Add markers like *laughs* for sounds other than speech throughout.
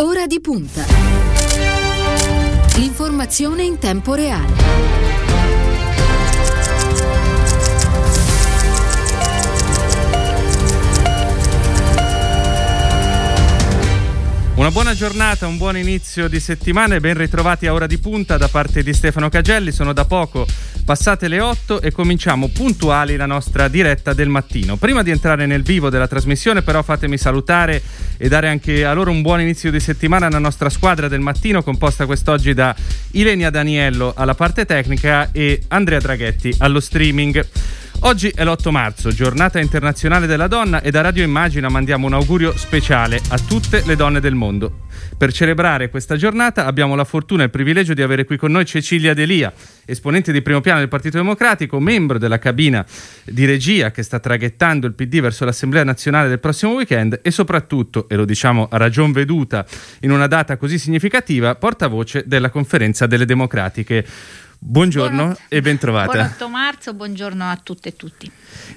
Ora di punta. L'informazione in tempo reale. Una buona giornata, un buon inizio di settimana e ben ritrovati a Ora di Punta da parte di Stefano Cagelli. Sono da poco passate le 8 e cominciamo puntuali la nostra diretta del mattino. Prima di entrare nel vivo della trasmissione però fatemi salutare e dare anche a loro un buon inizio di settimana alla nostra squadra del mattino composta quest'oggi da Ilenia Daniello alla parte tecnica e Andrea Draghetti allo streaming. Oggi è l'8 marzo, giornata internazionale della donna e da Radio Immagina mandiamo un augurio speciale a tutte le donne del mondo. Per celebrare questa giornata abbiamo la fortuna e il privilegio di avere qui con noi Cecilia Delia, esponente di primo piano del Partito Democratico, membro della cabina di regia che sta traghettando il PD verso l'Assemblea nazionale del prossimo weekend e soprattutto, e lo diciamo a ragion veduta in una data così significativa, portavoce della conferenza delle democratiche. Buongiorno Buon... e bentrovata. Buon 8 marzo, buongiorno a tutte e tutti.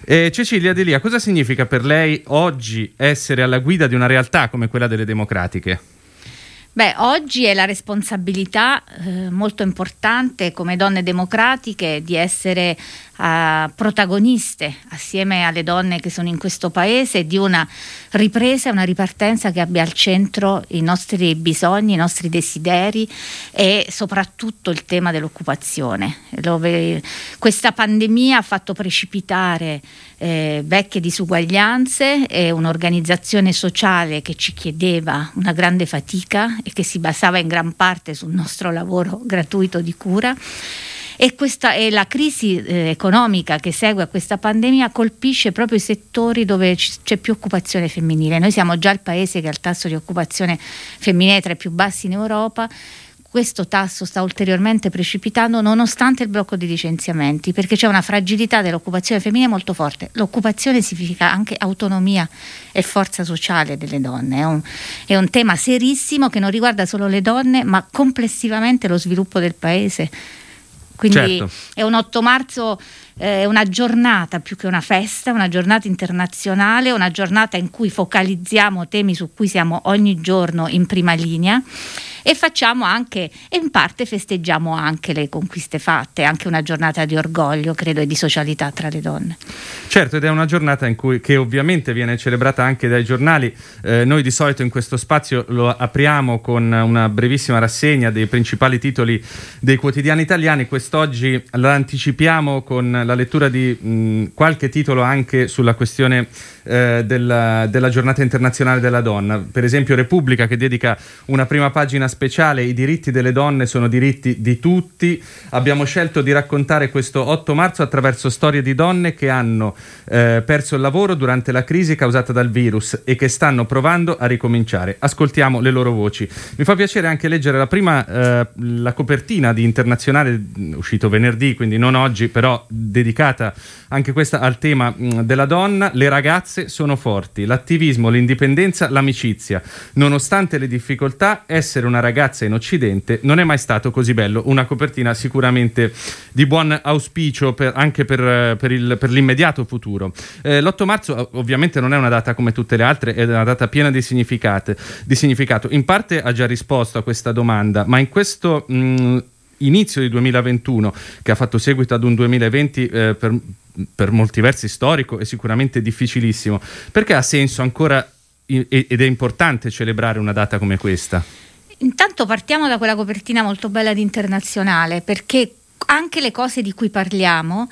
Eh, Cecilia Delia, cosa significa per lei oggi essere alla guida di una realtà come quella delle democratiche? Beh, oggi è la responsabilità eh, molto importante come donne democratiche di essere uh, protagoniste assieme alle donne che sono in questo paese di una ripresa una ripartenza che abbia al centro i nostri bisogni, i nostri desideri e soprattutto il tema dell'occupazione. Dove questa pandemia ha fatto precipitare eh, vecchie disuguaglianze e un'organizzazione sociale che ci chiedeva una grande fatica e che si basava in gran parte sul nostro lavoro gratuito di cura e, questa, e la crisi eh, economica che segue a questa pandemia colpisce proprio i settori dove c- c'è più occupazione femminile. Noi siamo già il paese che ha il tasso di occupazione femminile tra i più bassi in Europa questo tasso sta ulteriormente precipitando nonostante il blocco di licenziamenti, perché c'è una fragilità dell'occupazione femminile molto forte. L'occupazione significa anche autonomia e forza sociale delle donne, è un, è un tema serissimo che non riguarda solo le donne, ma complessivamente lo sviluppo del paese. Quindi certo. è un 8 marzo, è eh, una giornata più che una festa, una giornata internazionale, una giornata in cui focalizziamo temi su cui siamo ogni giorno in prima linea e facciamo anche, e in parte festeggiamo anche le conquiste fatte, anche una giornata di orgoglio, credo, e di socialità tra le donne. Certo, ed è una giornata cui, che ovviamente viene celebrata anche dai giornali. Eh, noi di solito in questo spazio lo apriamo con una brevissima rassegna dei principali titoli dei quotidiani italiani. Quest'oggi la anticipiamo con la lettura di mh, qualche titolo anche sulla questione eh, della, della giornata internazionale della donna. Per esempio Repubblica che dedica una prima pagina speciale I diritti delle donne sono diritti di tutti. Abbiamo scelto di raccontare questo 8 marzo attraverso storie di donne che hanno eh, perso il lavoro durante la crisi causata dal virus e che stanno provando a ricominciare. Ascoltiamo le loro voci. Mi fa piacere anche leggere la prima, eh, la copertina di Internazionale, uscito venerdì, quindi non oggi, però dedicata anche questa al tema mh, della donna. Le ragazze sono forti, l'attivismo, l'indipendenza, l'amicizia. Nonostante le difficoltà, essere una ragazza in Occidente non è mai stato così bello. Una copertina sicuramente di buon auspicio per, anche per, per, il, per, l'immediato futuro. Eh, l'8 marzo ovviamente non è una data come tutte le altre, è una data piena di, di significato. In parte ha già risposto a questa domanda, ma in questo... Mh, inizio di 2021 che ha fatto seguito ad un 2020 eh, per, per molti versi storico e sicuramente difficilissimo, perché ha senso ancora ed è importante celebrare una data come questa? Intanto partiamo da quella copertina molto bella di internazionale, perché anche le cose di cui parliamo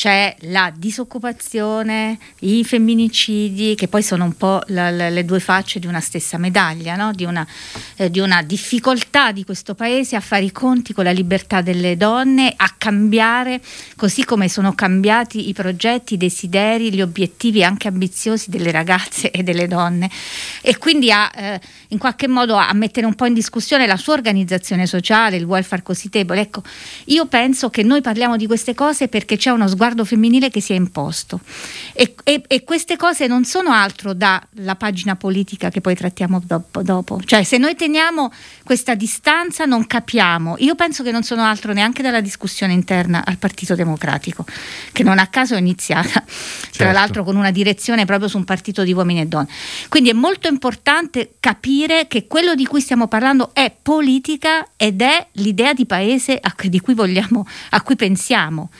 c'è la disoccupazione, i femminicidi, che poi sono un po' la, la, le due facce di una stessa medaglia, no? di, una, eh, di, una, difficoltà di questo paese a fare i conti con la libertà delle donne, a cambiare, così come sono cambiati i progetti, i desideri, gli obiettivi anche ambiziosi delle ragazze e delle donne. E quindi a, eh, in qualche modo a mettere un po' in discussione la sua organizzazione sociale, il welfare così debole. Ecco, io penso che noi parliamo di queste cose perché c'è uno sguardo sguardo femminile che si è imposto. E, e, e queste cose non sono altro dalla pagina politica che poi trattiamo dopo, dopo. Cioè se noi teniamo questa distanza non capiamo. Io penso che non sono altro neanche dalla discussione interna al Partito Democratico, che non a caso è iniziata, certo. tra l'altro con una direzione proprio su un partito di uomini e donne. Quindi è molto importante capire che quello di cui stiamo parlando è politica ed è l'idea di paese a cui, vogliamo, a cui pensiamo.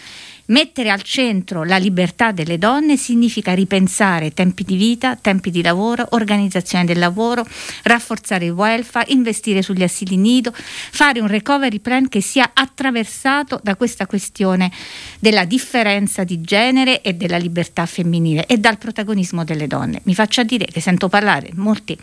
Mettere al centro la libertà delle donne significa ripensare tempi di vita, tempi di lavoro, organizzazione del lavoro, rafforzare il welfare, investire sugli asili nido, fare un recovery plan che sia attraversato da questa questione della differenza di genere e della libertà femminile e dal protagonismo delle donne. Mi faccia dire che sento parlare molti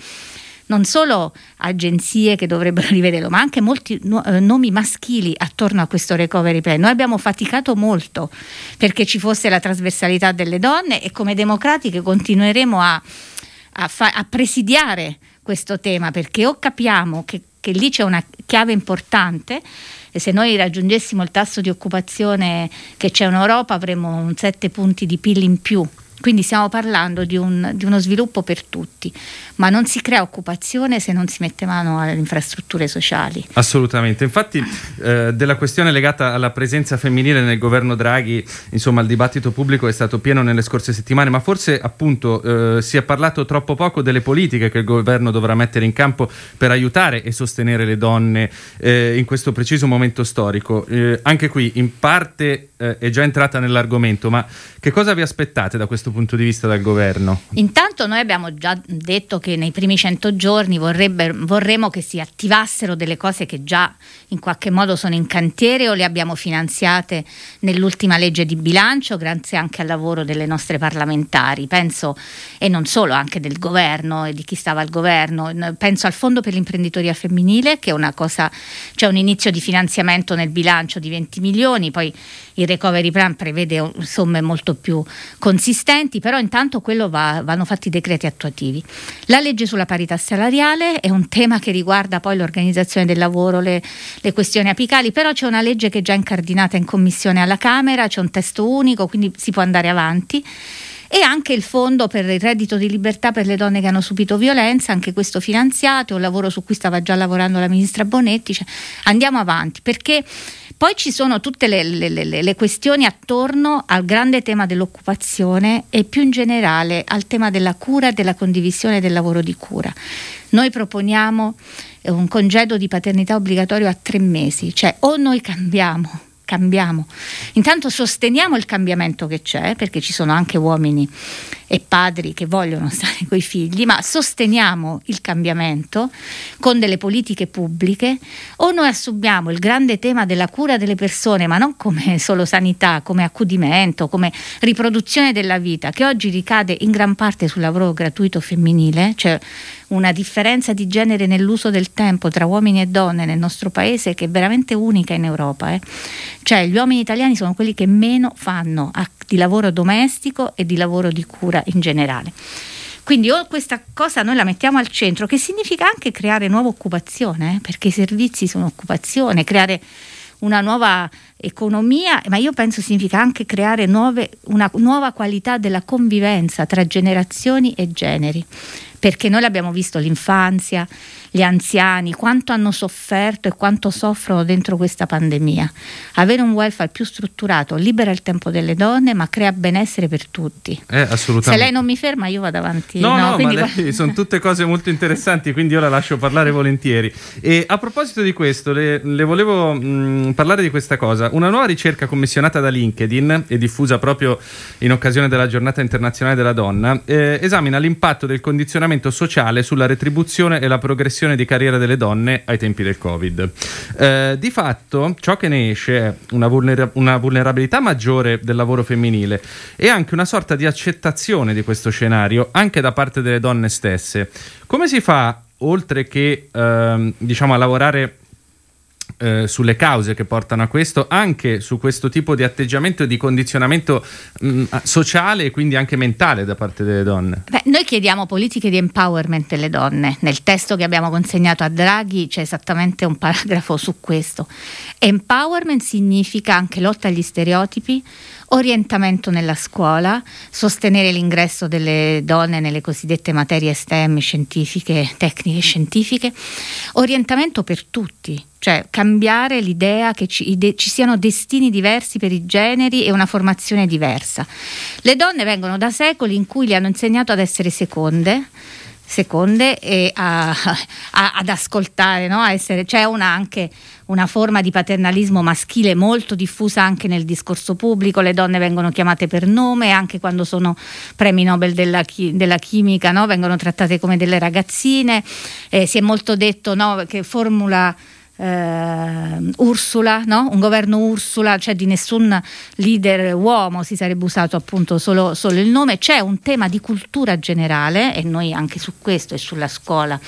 non solo agenzie che dovrebbero *laughs* rivederlo, ma anche molti no, eh, nomi maschili attorno a questo recovery plan. Noi abbiamo faticato molto perché ci fosse la trasversalità delle donne e come democratiche continueremo a, a, fa- a presidiare questo tema perché o capiamo che, che lì c'è una chiave importante e se noi raggiungessimo il tasso di occupazione che c'è in Europa avremmo un 7 punti di PIL in più quindi stiamo parlando di, un, di, uno sviluppo per tutti, ma non si crea occupazione se non si mette mano alle infrastrutture sociali. Assolutamente, infatti eh, della questione legata alla presenza femminile nel governo Draghi, insomma il dibattito pubblico è stato pieno nelle scorse settimane, ma forse appunto eh, si è parlato troppo poco delle politiche che il governo dovrà mettere in campo per aiutare e sostenere le donne eh, in questo preciso momento storico. Eh, anche qui in parte eh, è già entrata nell'argomento, ma che cosa vi aspettate da questo questo punto di vista dal governo? Intanto noi abbiamo già detto che nei primi 100 giorni vorremmo che si attivassero delle cose che già in qualche modo sono in cantiere o le abbiamo finanziate nell'ultima legge di bilancio grazie anche al lavoro delle nostre parlamentari, penso e non solo, anche del governo e di chi stava al governo, penso al fondo per l'imprenditoria femminile che è una cosa, c'è un inizio di finanziamento nel bilancio di 20 milioni, poi il recovery plan prevede somme molto più consistenti, però intanto quello va, vanno fatti i decreti attuativi. La legge sulla parità salariale è un tema che riguarda poi l'organizzazione del lavoro, le, le questioni apicali, però c'è una legge che è già incardinata in commissione alla Camera, c'è un testo unico, quindi si può andare avanti e anche il fondo per il reddito di libertà per le donne che hanno subito violenza, anche questo finanziato, un lavoro su cui stava già lavorando la ministra Bonetti, cioè, andiamo avanti perché poi ci sono tutte le, le, le, le, questioni attorno al grande tema dell'occupazione e più in generale al tema della cura e della condivisione del lavoro di cura. Noi proponiamo eh, un congedo di paternità obbligatorio a tre mesi, cioè o noi cambiamo cambiamo. Intanto sosteniamo il cambiamento che c'è, perché ci sono anche uomini e padri che vogliono *laughs* stare con i figli, ma sosteniamo il cambiamento con delle politiche pubbliche o noi assumiamo il grande tema della cura delle persone, ma non come solo sanità, come accudimento, come riproduzione della vita, che oggi ricade in gran parte sul lavoro gratuito femminile, cioè una differenza di genere nell'uso del tempo tra uomini e donne nel nostro paese che è veramente unica in Europa. Eh. Cioè gli uomini italiani sono quelli che meno fanno di lavoro domestico e di lavoro di cura in generale. Quindi o questa cosa noi la mettiamo al centro, che significa anche creare nuova occupazione, eh, perché i servizi sono occupazione, creare una nuova economia, ma io penso significa anche creare nuove, una nuova qualità della convivenza tra generazioni e generi perché noi l'abbiamo visto l'infanzia, gli anziani, quanto hanno sofferto e quanto soffrono dentro questa pandemia. Avere un welfare più strutturato libera il tempo delle donne, ma crea benessere per tutti. Eh, assolutamente. Se lei non mi ferma, io vado avanti. No, no, no quindi... lei, sono tutte cose molto interessanti, quindi io la lascio parlare volentieri. E a proposito di questo, le, le volevo mh, parlare di questa cosa. Una nuova ricerca commissionata da LinkedIn e diffusa proprio in occasione della giornata internazionale della donna, eh, esamina l'impatto del condizionamento sociale sulla retribuzione e la progressione di carriera delle donne ai tempi del Covid. Eh, di fatto, ciò che ne esce è una, vulnera- una vulnerabilità maggiore del lavoro femminile e anche una sorta di accettazione di questo scenario anche da parte delle donne stesse. Come si fa, oltre che ehm, diciamo, a lavorare eh, sulle cause che portano a questo, anche su questo tipo di atteggiamento e di condizionamento mh, mm, sociale e quindi anche mentale da parte delle donne? Beh, noi chiediamo politiche di empowerment delle donne. Nel testo che abbiamo consegnato a Draghi c'è esattamente un paragrafo su questo. Empowerment significa anche lotta agli stereotipi, orientamento nella scuola, sostenere l'ingresso delle donne nelle cosiddette materie STEM scientifiche, tecniche scientifiche, orientamento per tutti, cioè cambiare l'idea che ci, de, ci, siano destini diversi per i generi e una formazione diversa. Le donne vengono da secoli in cui le hanno insegnato ad essere seconde, seconde e a, a, ad ascoltare, no? essere, c'è una, anche una forma di paternalismo maschile molto diffusa anche nel discorso pubblico, le donne vengono chiamate per nome, anche quando sono premi Nobel della, della chimica, no? vengono trattate come delle ragazzine, eh, si è molto detto no? che formula eh, Ursula, no? un governo Ursula, cioè di nessun leader uomo, si sarebbe usato appunto solo, solo il nome, c'è un tema di cultura generale e noi anche su questo e sulla scuola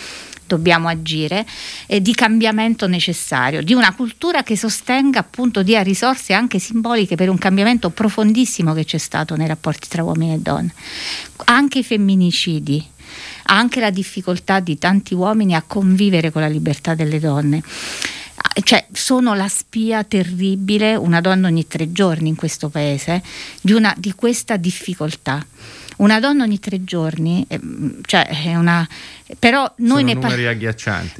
dobbiamo agire, eh, di cambiamento necessario, di una cultura che sostenga appunto, dia risorse anche simboliche per un cambiamento profondissimo che c'è stato nei rapporti tra uomini e donne. Anche i femminicidi, anche la difficoltà di tanti uomini a convivere con la libertà delle donne cioè sono la spia terribile, una donna ogni tre giorni in questo paese, di, una, di questa difficoltà. Una donna ogni tre giorni, eh, cioè è una, però, noi ne, par-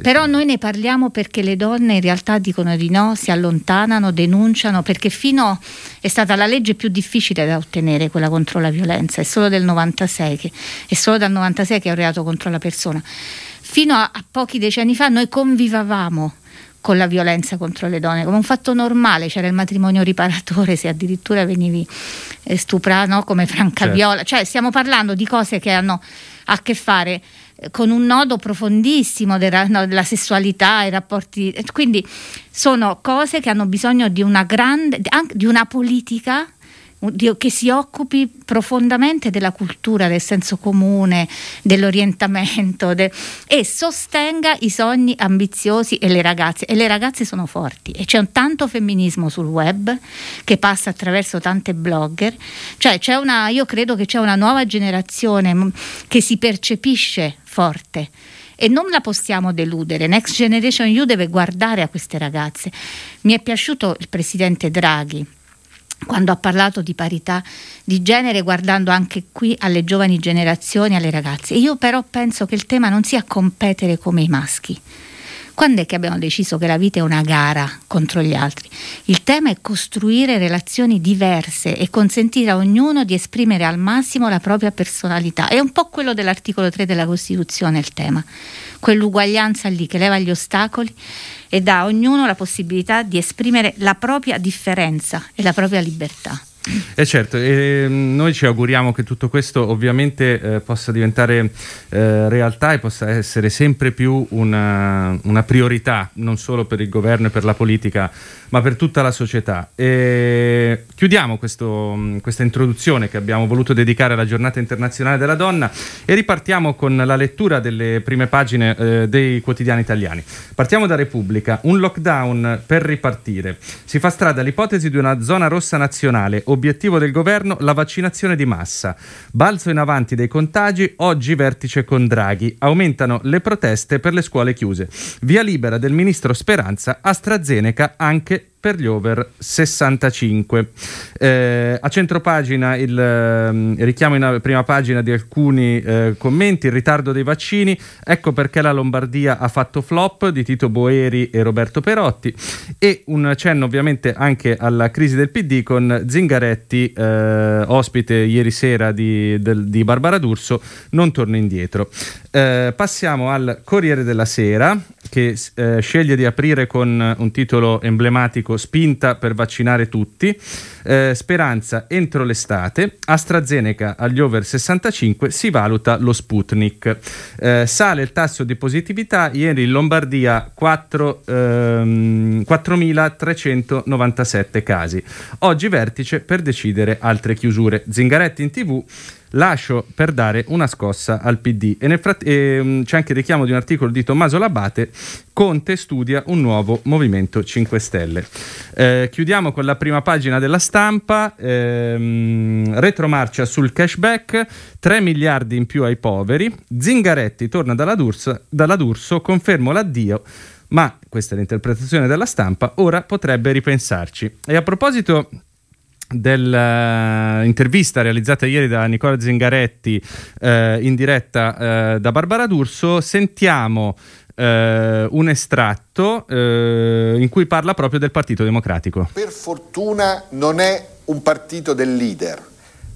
però sì. noi ne parliamo perché le donne in realtà dicono di no, si allontanano, denunciano, perché fino è stata la legge più difficile da ottenere, quella contro la violenza, è solo del 96, che, è solo dal 96 che è un reato contro la persona. Fino a, a pochi decenni fa noi convivavamo con la violenza contro le donne come un fatto normale, c'era il matrimonio riparatore se addirittura venivi eh, stuprato no? come Franca certo. Viola, cioè stiamo parlando di cose che hanno a che fare eh, con un nodo profondissimo della, no, della sessualità, i rapporti, quindi sono cose che hanno bisogno di una grande, di una politica che si occupi profondamente della cultura, del senso comune, dell'orientamento de- e sostenga i sogni ambiziosi e le ragazze. E le ragazze sono forti e c'è un tanto femminismo sul web che passa attraverso tante blogger, cioè una, io credo che c'è una nuova generazione che si percepisce forte e non la possiamo deludere. Next Generation You deve guardare a queste ragazze. Mi è piaciuto il presidente Draghi quando ha parlato di parità di genere, guardando anche qui alle giovani generazioni, alle ragazze. Io però penso che il tema non sia competere come i maschi. Quando è che abbiamo deciso che la vita è una gara contro gli altri? Il tema è costruire relazioni diverse e consentire a ognuno di esprimere al massimo la propria personalità. È un po' quello dell'articolo 3 della Costituzione il tema, quell'uguaglianza lì che leva gli ostacoli e dà a ognuno la possibilità di esprimere la propria differenza e la propria libertà. E eh certo, e mm, noi ci auguriamo che tutto questo ovviamente eh, possa diventare eh, realtà e possa essere sempre più una, una, priorità, non solo per il governo e per la politica, ma per tutta la società. E chiudiamo questo, mm, questa introduzione che abbiamo voluto dedicare alla giornata internazionale della donna e ripartiamo con la lettura delle prime pagine eh, dei quotidiani italiani. Partiamo da Repubblica, un lockdown per ripartire. Si fa strada l'ipotesi di una zona rossa nazionale Obiettivo del governo la vaccinazione di massa. Balzo in avanti dei contagi, oggi vertice con Draghi. Aumentano le proteste per le scuole chiuse. Via libera del ministro Speranza, AstraZeneca anche it per gli over 65. Eh, a centropagina il eh, richiamo in prima pagina di alcuni eh, commenti, il ritardo dei vaccini, ecco perché la Lombardia ha fatto flop di Tito Boeri e Roberto Perotti e un cenno ovviamente anche alla crisi del PD con Zingaretti, eh, ospite ieri sera di, del, di Barbara D'Urso, non torna indietro. Eh, passiamo al Corriere della Sera che eh, sceglie di aprire con un titolo emblematico Spinta per vaccinare tutti. Eh, speranza entro l'estate. AstraZeneca agli over 65 si valuta lo Sputnik. Eh, sale il tasso di positività. Ieri in Lombardia 4, ehm, 4.397 casi. Oggi vertice per decidere altre chiusure. Zingaretti in tv lascio per dare una scossa al PD. E nel fratt- e, um, c'è anche il richiamo di un articolo di Tommaso Labate, Conte studia un nuovo Movimento 5 Stelle. Eh, chiudiamo con la prima pagina della stampa, ehm, retromarcia sul cashback, 3 miliardi in più ai poveri, Zingaretti torna dalla D'Urso, dalla D'Urso confermo l'addio ma questa è l'interpretazione della stampa, ora potrebbe ripensarci. E a proposito dell'intervista realizzata ieri da Nicola Zingaretti eh, in diretta eh, da Barbara D'Urso, sentiamo eh, un estratto eh, in cui parla proprio del Partito Democratico. Per fortuna non è un partito del leader,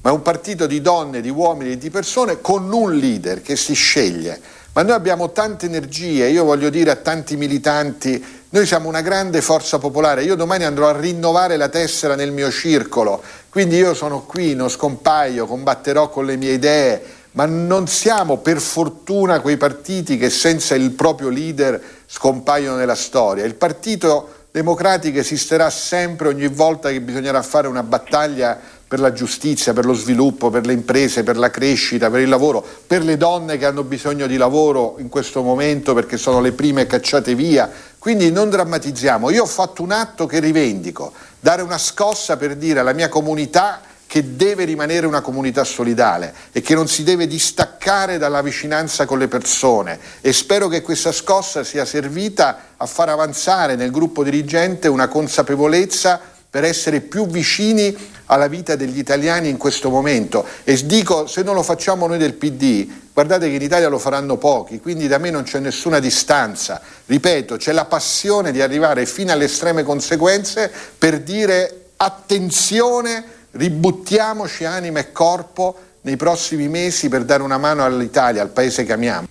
ma è un partito di donne, di uomini e di persone con un leader che si sceglie. Ma noi abbiamo tante energie, io voglio dire a tanti militanti, noi siamo una grande forza popolare, io domani andrò a rinnovare la tessera nel mio circolo, quindi io sono qui, non scompaio, combatterò con le mie idee, ma non siamo per fortuna quei partiti che senza il proprio leader scompaiono nella storia. Il Partito Democratico esisterà sempre ogni volta che bisognerà fare una battaglia per la giustizia, per lo sviluppo, per le imprese, per la crescita, per il lavoro, per le donne che hanno bisogno di lavoro in questo momento perché sono le prime cacciate via. Quindi non drammatizziamo. Io ho fatto un atto che rivendico, dare una scossa per dire alla mia comunità che deve rimanere una comunità solidale e che non si deve distaccare dalla vicinanza con le persone e spero che questa scossa sia servita a far avanzare nel gruppo dirigente una consapevolezza per essere più vicini alla vita degli italiani in questo momento. E dico, se non lo facciamo noi del PD, guardate che in Italia lo faranno pochi, quindi da me non c'è nessuna distanza. Ripeto, c'è la passione di arrivare fino alle estreme conseguenze per dire attenzione, ributtiamoci anima e corpo nei prossimi mesi per dare una mano all'Italia, al paese che amiamo.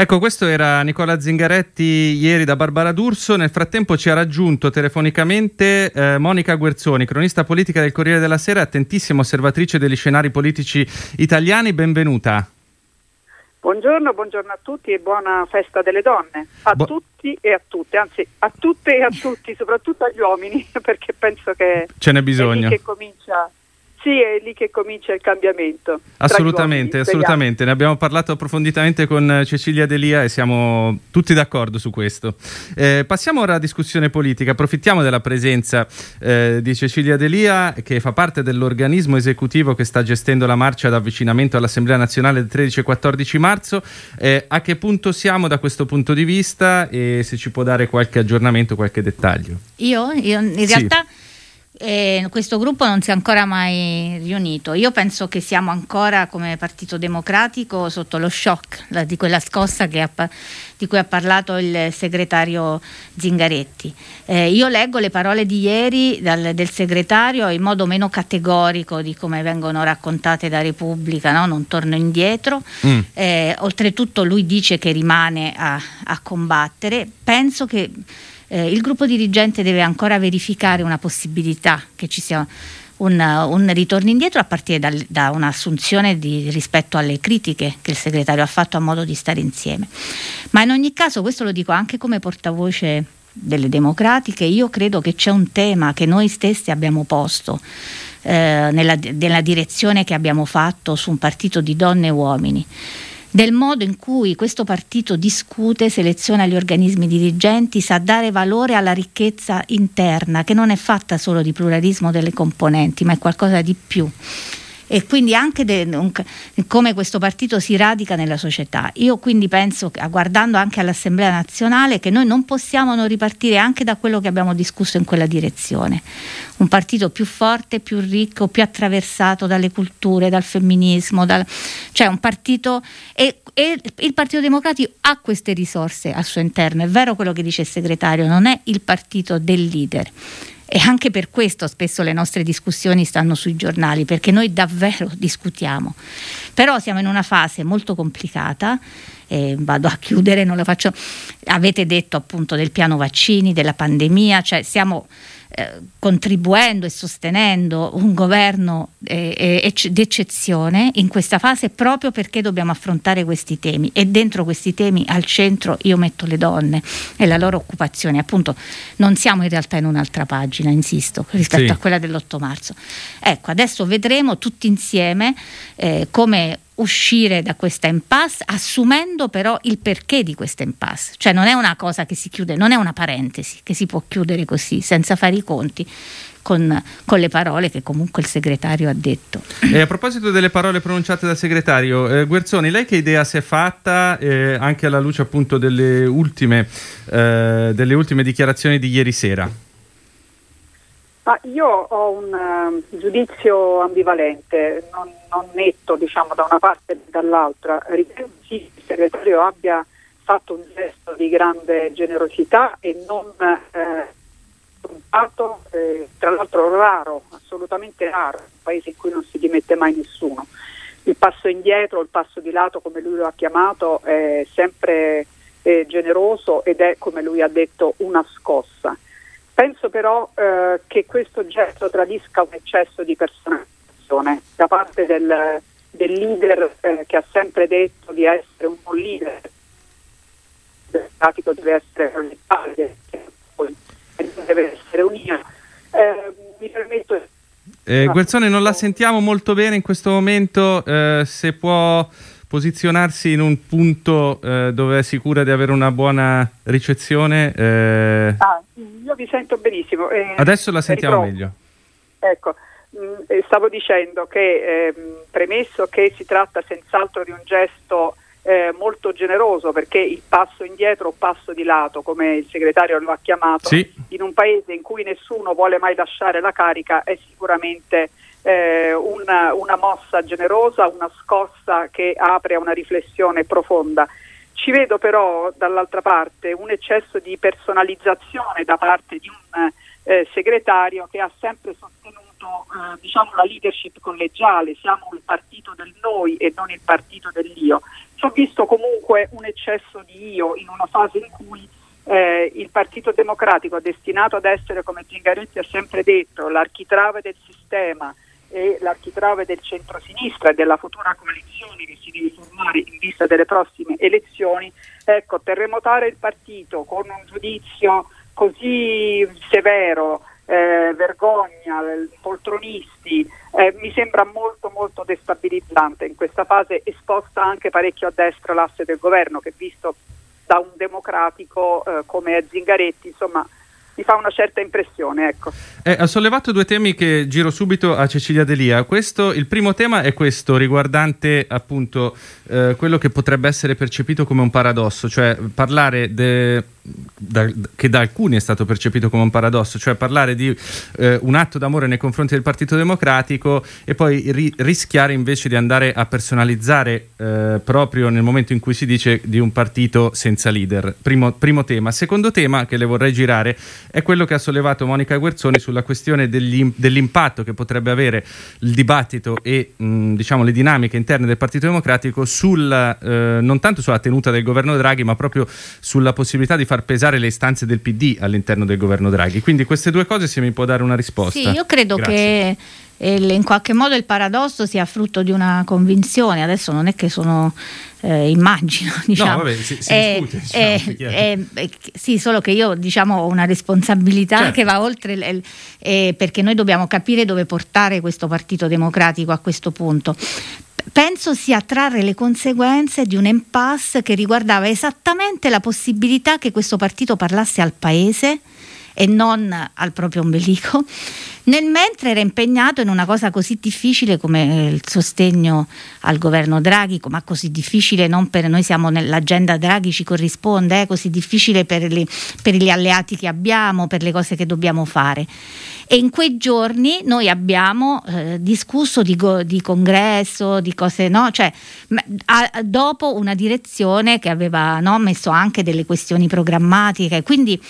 Ecco, questo era Nicola Zingaretti ieri da Barbara D'Urso. Nel frattempo ci ha raggiunto telefonicamente eh, Monica Guerzoni, cronista politica del Corriere della Sera, attentissima osservatrice degli scenari politici italiani. Benvenuta. Buongiorno, buongiorno a tutti e buona festa delle donne. A Bu- tutti e a tutte, anzi a tutte e a tutti, soprattutto agli uomini, *laughs* perché penso che ce n'è bisogno. Che comincia sì, è lì che comincia il cambiamento. Assolutamente, uomini, assolutamente. Ne abbiamo parlato approfonditamente con Cecilia Delia e siamo tutti d'accordo su questo. Eh, passiamo ora alla discussione politica. Approfittiamo della presenza eh, di Cecilia Delia, che fa parte dell'organismo esecutivo che sta gestendo la marcia d'avvicinamento all'Assemblea nazionale del 13 e 14 marzo. Eh, a che punto siamo da questo punto di vista e se ci può dare qualche aggiornamento, qualche dettaglio? Io, io in realtà. Sì e questo gruppo non si è ancora mai riunito. Io penso che siamo ancora come Partito Democratico sotto lo shock la, di quella scossa ha, di cui ha parlato il segretario Zingaretti. Eh, io leggo le parole di ieri dal, del segretario in modo meno categorico di come vengono raccontate da Repubblica, no? non torno indietro. Mm. Eh, oltretutto lui dice che rimane a, a combattere. Penso che eh, il gruppo dirigente deve ancora verificare una possibilità che ci sia un, un ritorno indietro a partire dal, da un'assunzione di, rispetto alle critiche che il segretario ha fatto a modo di stare insieme. Ma in ogni caso, questo lo dico anche come portavoce delle democratiche, io credo che c'è un tema che noi stessi abbiamo posto eh, nella, nella direzione che abbiamo fatto su un partito di donne e uomini del modo in cui questo partito discute, seleziona gli organismi dirigenti, sa dare valore alla ricchezza interna, che non è fatta solo di pluralismo delle componenti, ma è qualcosa di più e quindi anche de, un, come questo partito si radica nella società. Io quindi penso, guardando anche all'Assemblea nazionale, che noi non possiamo non ripartire anche da quello che abbiamo discusso in quella direzione. Un partito più forte, più ricco, più attraversato dalle culture, dal femminismo, dal, cioè un partito... E, e il Partito Democratico ha queste risorse al suo interno, è vero quello che dice il segretario, non è il partito del leader e anche per questo spesso le nostre discussioni stanno sui giornali, perché noi davvero *laughs* discutiamo. Però siamo in una fase molto complicata. Eh, vado a chiudere, non lo faccio. Avete detto appunto del piano vaccini, della pandemia, cioè siamo eh, contribuendo e sostenendo un governo eh, eh d'eccezione in questa fase proprio perché dobbiamo affrontare questi temi. E dentro questi temi al centro io metto le donne e la loro occupazione. Appunto non siamo in realtà in un'altra pagina insisto rispetto sì. a quella dell'8 marzo. Ecco adesso vedremo tutti insieme eh, come uscire da questa impasse assumendo però il perché di questa impasse, cioè non è una cosa che si chiude, non è una parentesi che si può chiudere così senza fare i conti. Con, con, le parole che comunque il segretario ha detto. E a proposito delle parole pronunciate dal segretario, eh, Guerzoni, lei che idea si è fatta eh, anche alla luce appunto delle ultime, eh, delle ultime dichiarazioni di ieri sera? Ma io ho un uh, giudizio ambivalente, non, non, netto diciamo da una parte e dall'altra. Ritengo sì che il segretario abbia fatto un gesto di grande generosità e non eh, eh, tra l'altro raro, assolutamente raro, un paese in cui non si dimette mai nessuno. Il passo indietro, il passo di lato, come lui lo ha chiamato, è sempre eh, generoso ed è, come lui ha detto, una scossa. Penso però eh, che questo gesto tradisca un eccesso di personalizzazione da parte del, del leader eh, che ha sempre detto di essere un buon leader. Il pratico deve essere progettato, deve essere unita. Eh, mi permetto. Eh, Guerzone non la sentiamo molto bene in questo momento, eh, se può posizionarsi in un punto eh, dove è sicura di avere una buona ricezione. Eh... Ah, io vi sento benissimo. Eh, Adesso la sentiamo meglio. Ecco, mh, mm, eh, stavo dicendo che ehm, premesso che si tratta senz'altro di un gesto eh, molto generoso perché il passo indietro o passo di lato, come il segretario lo ha chiamato, sì. in un paese in cui nessuno vuole mai lasciare la carica è sicuramente eh, una, una mossa generosa, una scossa che apre a una riflessione profonda. Ci vedo però dall'altra parte un eccesso di personalizzazione da parte di un eh, segretario che ha sempre sostenuto eh, diciamo, la leadership collegiale, siamo il partito del noi e non il partito dell'io. Ci ho visto comunque un eccesso di io in una fase in cui eh, il Partito Democratico destinato ad essere, come Zingaretti ha sempre detto, l'architrave del sistema, e l'architrave del centro-sinistra e della futura coalizione che si deve formare in vista delle prossime elezioni, ecco, terremotare il partito con un giudizio così severo, eh, vergogna, poltronisti, eh, mi sembra molto molto destabilizzante in questa fase esposta anche parecchio a destra l'asse del governo che visto da un democratico eh, come Zingaretti, insomma mi fa una certa impressione. Ecco. Eh, ha sollevato due temi che giro subito a Cecilia Delia. Questo, il primo tema è questo, riguardante appunto eh, quello che potrebbe essere percepito come un paradosso, cioè parlare de, da, che da alcuni è stato percepito come un paradosso, cioè parlare di eh, un atto d'amore nei confronti del Partito Democratico e poi ri, rischiare invece di andare a personalizzare eh, proprio nel momento in cui si dice di un partito senza leader. Primo, primo tema. Secondo tema che le vorrei girare è quello che ha sollevato Monica Guerzoni sulla questione degli, dell'impatto che potrebbe avere il dibattito e mh, diciamo le dinamiche interne del Partito Democratico sulla, eh, non tanto sulla tenuta del governo Draghi, ma proprio sulla possibilità di far pesare le istanze del PD all'interno del governo Draghi. Quindi queste due cose se mi può dare una risposta. Sì, io credo Grazie. che in qualche modo il paradosso sia frutto di una convinzione, adesso non è che sono eh, immagino, diciamo. No, vabbè, si, si eh, discute, diciamo, eh, eh, sì, solo che io diciamo ho una responsabilità certo. che va oltre l, l, perché noi dobbiamo capire dove portare questo Partito Democratico a questo punto penso sia trarre le conseguenze di un impasse che riguardava esattamente la possibilità che questo partito parlasse al paese e non al proprio ombelico, nel mentre era impegnato in una cosa così difficile come il sostegno al governo Draghi, ma così difficile non per noi siamo nell'agenda Draghi ci corrisponde, è eh, così difficile per, li, per gli alleati che abbiamo, per le cose che dobbiamo fare. E in quei giorni noi abbiamo eh, discusso di, go, di, congresso, di cose, no? Cioè, a, dopo una direzione che aveva no, messo anche delle questioni programmatiche. Quindi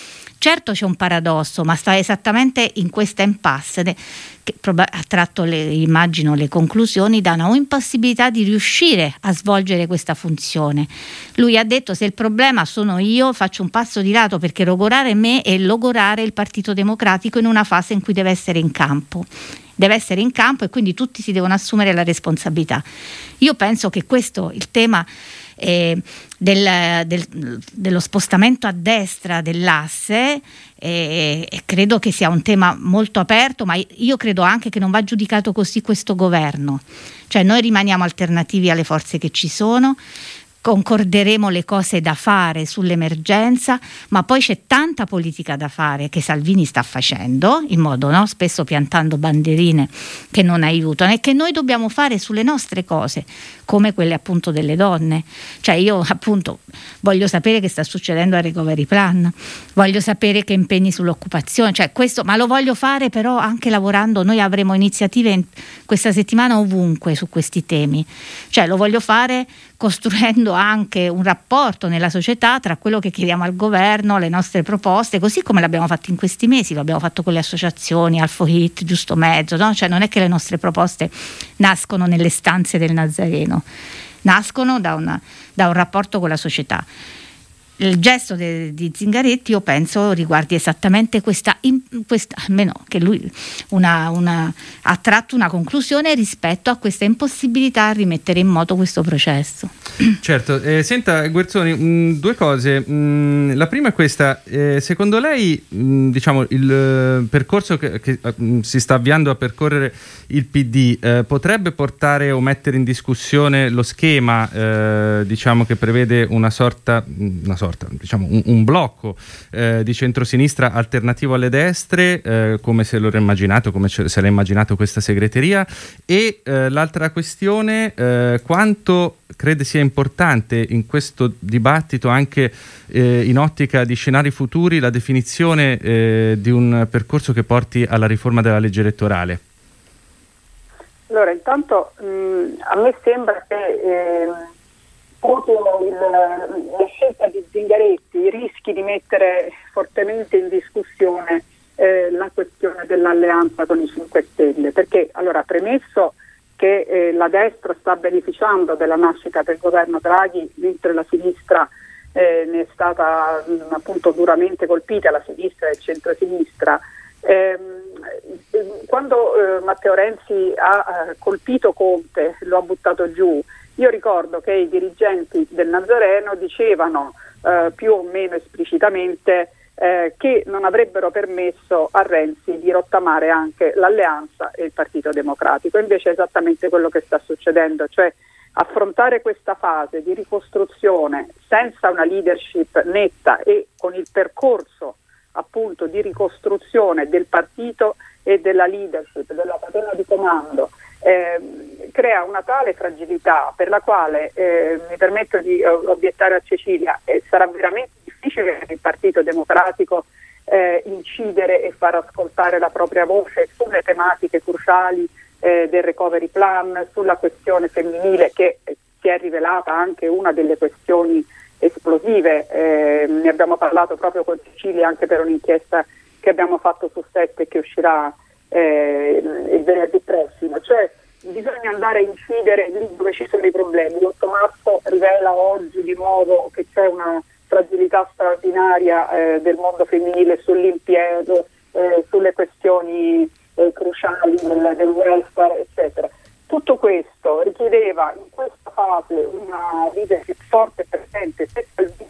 Certo c'è un paradosso, ma sta esattamente in questa impasse che ha tratto le, immagino le conclusioni da una impossibilità di riuscire a svolgere questa funzione. Lui ha detto se il problema sono io faccio un passo di lato perché logorare me è logorare il Partito Democratico in una fase in cui deve essere in campo deve essere in campo e quindi tutti si devono assumere la responsabilità. Io penso che questo, il tema eh, del, del, dello spostamento a destra dell'asse e, e credo che sia un tema molto aperto, ma io credo anche che non va giudicato così questo governo. Cioè noi rimaniamo alternativi alle forze che ci sono, concorderemo le cose da fare sull'emergenza, ma poi c'è tanta politica da fare che Salvini sta facendo, in modo no? spesso piantando bandierine che non aiutano e che noi dobbiamo fare sulle nostre cose, come quelle appunto delle donne. Cioè io appunto voglio sapere che sta succedendo al recovery plan, voglio sapere che impegni sull'occupazione, cioè questo, ma lo voglio fare però anche lavorando, noi avremo iniziative questa settimana ovunque su questi temi, cioè lo voglio fare costruendo anche un rapporto nella società tra quello che chiediamo al governo, le nostre proposte, così come l'abbiamo fatto in questi mesi, lo abbiamo fatto con le associazioni, Alfo Hit, Giusto Mezzo, no? cioè non è che le nostre proposte nascono nelle stanze del Nazareno, nascono da, una, da un rapporto con la società il gesto de, di Zingaretti io penso riguardi esattamente questa, in, questa almeno che lui una, una, ha tratto una conclusione rispetto a questa impossibilità a rimettere in moto questo processo. Certo, eh, senta Guerzoni, mh, mm, due cose. Mh, mm, la prima è questa, eh, secondo lei mh, mm, diciamo, il eh, percorso che, che si sta avviando a percorrere il PD eh, potrebbe portare o mettere in discussione lo schema eh, diciamo, che prevede una sorta, una sorta sorta, diciamo, un, un blocco eh, di centrosinistra alternativo alle destre, eh, come se l'era immaginato, come se l'ha immaginato questa segreteria. E eh, l'altra questione, eh, quanto crede sia importante in questo dibattito anche eh, in ottica di scenari futuri la definizione eh, di un percorso che porti alla riforma della legge elettorale? Allora, intanto mh, a me sembra che il, la scelta di Zingaretti rischi di mettere fortemente in discussione eh, la questione dell'alleanza con i 5 Stelle, perché allora premesso che eh, la destra sta beneficiando della nascita del governo Draghi, mentre la sinistra eh, ne è stata mh, appunto duramente colpita, la sinistra e il centro-sinistra, ehm, quando eh, Matteo Renzi ha eh, colpito Conte, lo ha buttato giù, io ricordo che i dirigenti del Nazareno dicevano eh, più o meno esplicitamente eh, che non avrebbero permesso a Renzi di rottamare anche l'alleanza e il Partito Democratico. Invece è esattamente quello che sta succedendo, cioè affrontare questa fase di ricostruzione senza una leadership netta e con il percorso appunto di ricostruzione del partito e della leadership, della catena di comando eh, crea una tale fragilità per la quale eh, mi permetto di eh, obiettare a Cecilia eh, sarà veramente difficile per il Partito Democratico eh, incidere e far ascoltare la propria voce sulle tematiche cruciali eh, del recovery plan, sulla questione femminile che si è rivelata anche una delle questioni esplosive. ne abbiamo parlato proprio con Cecilia anche per un'inchiesta che abbiamo fatto su Sette che uscirà eh, il venerdì prossimo, cioè bisogna andare a incidere lì dove ci sono i problemi. L'8 marzo rivela oggi di nuovo che c'è una fragilità straordinaria eh, del mondo femminile sull'impiego, eh, sulle questioni eh, cruciali del, del welfare, eccetera. Tutto questo richiedeva in questa fase una leadership forte e presente, se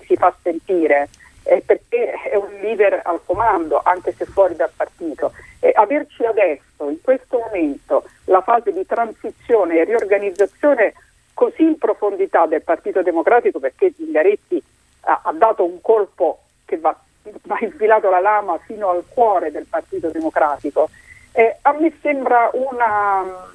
si fa sentire, eh, perché è un leader al comando, anche se fuori dal partito. E averci adesso, in questo momento, la fase di transizione e riorganizzazione così in profondità del Partito Democratico, perché Zingaretti ha, ha dato un colpo che va, ha infilato la lama fino al cuore del Partito Democratico, eh, a me sembra una,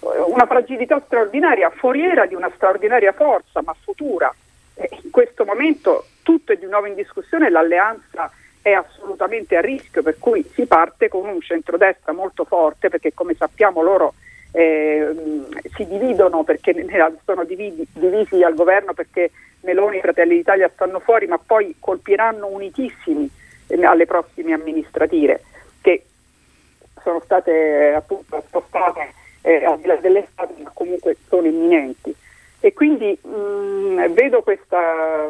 una fragilità straordinaria, foriera di una straordinaria forza, ma futura. Eh, in questo momento tutto è di nuovo in discussione, l'alleanza è assolutamente a rischio, per cui si parte con un centrodestra molto forte, perché come sappiamo loro eh, si dividono perché sono divisi, divisi, al governo perché Meloni e Fratelli d'Italia stanno fuori, ma poi colpiranno unitissimi eh, alle prossime amministrative che sono state eh, appunto spostate eh, al di là dell'estate, ma comunque sono imminenti. E quindi mh, mm, vedo questa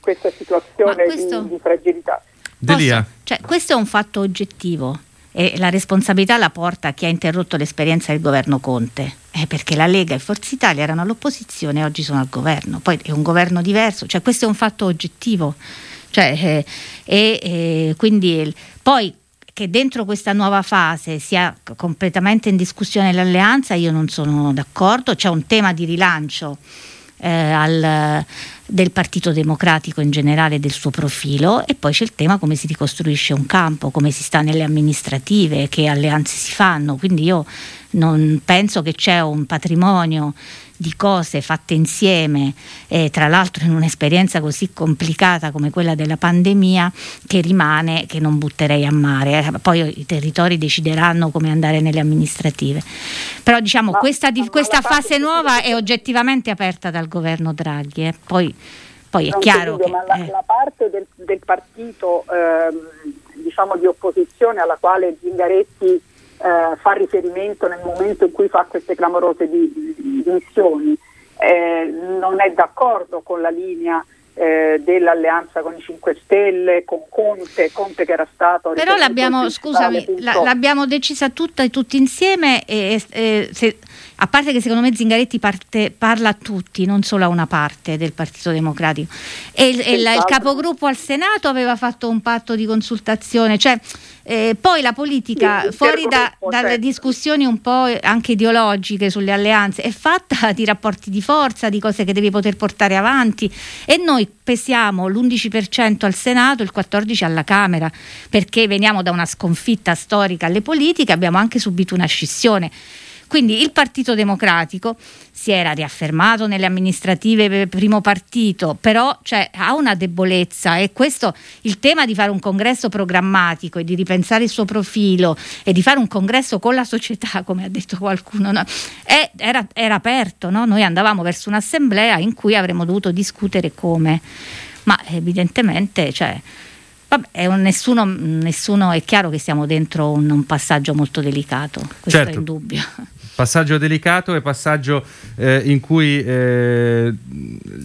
questa situazione questo... di, di, fragilità. Posso, cioè, questo è un fatto oggettivo e la responsabilità la porta chi ha interrotto l'esperienza del governo Conte, eh, perché la Lega e Forza Italia erano all'opposizione e oggi sono al governo, poi è un governo diverso, cioè, questo è un fatto oggettivo. Cioè, eh, e, e quindi poi che dentro questa nuova fase sia completamente in discussione l'alleanza, io non sono d'accordo, c'è un tema di rilancio eh, al, del Partito Democratico in generale, del suo profilo e poi c'è il tema come si ricostruisce un campo, come si sta nelle amministrative, che alleanze si fanno, quindi io non penso che c'è un patrimonio di cose fatte insieme, eh, tra l'altro in un'esperienza così complicata come quella della pandemia, che rimane, che non butterei a mare. Eh, poi i territori decideranno come andare nelle amministrative. Però diciamo ma, questa, di, questa fase nuova è oggettivamente aperta dal governo Draghi. Eh. Poi, poi, è chiaro dubbio, che... Ma la, eh. la parte del, del partito ehm, diciamo di opposizione alla quale Zingaretti eh, fa riferimento nel momento in cui fa queste clamorose dimissioni, eh, non è d'accordo con la linea eh, dell'alleanza con i 5 Stelle, con Conte, Conte che era stato... Però l'abbiamo, scusami, la, l'abbiamo decisa tutta e tutti insieme e, e se, a parte che secondo me Zingaretti parte, parla a tutti, non solo a una parte del Partito Democratico. E, il, il, il capogruppo al Senato aveva fatto un patto di consultazione, cioè eh, poi la politica, sì, fuori da, dalle certo. discussioni un po' anche ideologiche sulle alleanze, è fatta *laughs* di rapporti di forza, di cose che devi poter portare avanti e noi pesiamo l'11% al Senato, il 14% alla Camera, perché veniamo da una sconfitta storica alle politiche, abbiamo anche subito una scissione. Quindi il Partito Democratico si era riaffermato nelle amministrative primo partito, però cioè, ha una debolezza e questo il tema di fare un congresso programmatico e di ripensare il suo profilo e di fare un congresso con la società, *laughs* come ha detto qualcuno, no? è, era, era, aperto, no? noi andavamo verso un'assemblea in cui avremmo dovuto discutere come, ma evidentemente... Cioè, Vabbè, un, nessuno, nessuno, è chiaro che siamo dentro un, un passaggio molto delicato, questo certo. è indubbio. Passaggio delicato e passaggio eh, in cui eh,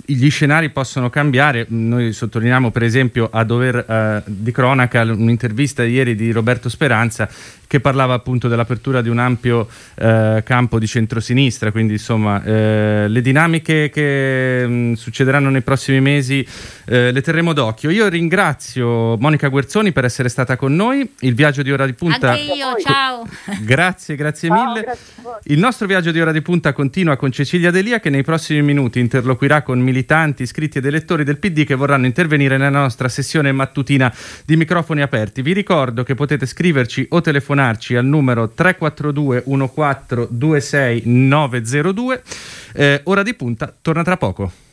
gli scenari possono cambiare. Noi sottolineiamo per esempio a dover eh, di cronaca un'intervista ieri di Roberto Speranza che parlava appunto dell'apertura di un ampio eh, campo di centrosinistra, quindi insomma eh, le dinamiche che mh, succederanno nei prossimi mesi eh, le terremo d'occhio. Io ringrazio Monica Guerzoni per essere stata con noi, il viaggio di ora di punta... Anche io, ciao! Grazie, grazie ciao, mille. Grazie il nostro viaggio di ora di punta continua con Cecilia Delia che nei prossimi minuti interloquirà con militanti, iscritti ed elettori del PD che vorranno intervenire nella nostra sessione mattutina di microfoni aperti. Vi ricordo che potete scriverci o telefonarci al numero 342 1426 902. Eh, ora di punta, torna tra poco.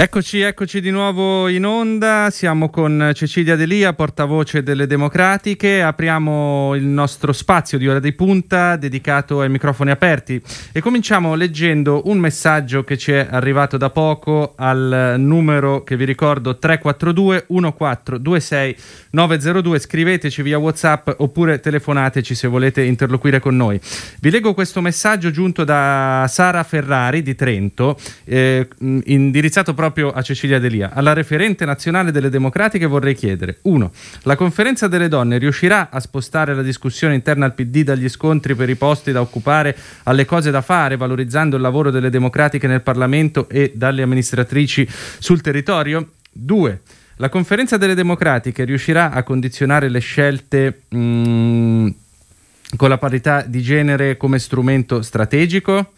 É Eccoci, eccoci di nuovo in onda, siamo con Cecilia Delia, portavoce delle Democratiche, apriamo il nostro spazio di ora di punta dedicato ai microfoni aperti. E cominciamo leggendo un messaggio che ci è arrivato da poco al numero che vi ricordo 342 1426 902, scriveteci via Whatsapp oppure telefonateci se volete interloquire con noi. Vi leggo questo messaggio giunto da Sara Ferrari di Trento, eh, indirizzato proprio a Cecilia Delia. Alla referente nazionale delle democratiche vorrei chiedere: 1. La conferenza delle donne riuscirà a spostare la discussione interna al PD dagli scontri per i posti da occupare alle cose da fare, valorizzando il lavoro delle democratiche nel Parlamento e dalle amministratrici sul territorio? 2. La conferenza delle democratiche riuscirà a condizionare le scelte mh, mm, con la parità di genere come strumento strategico?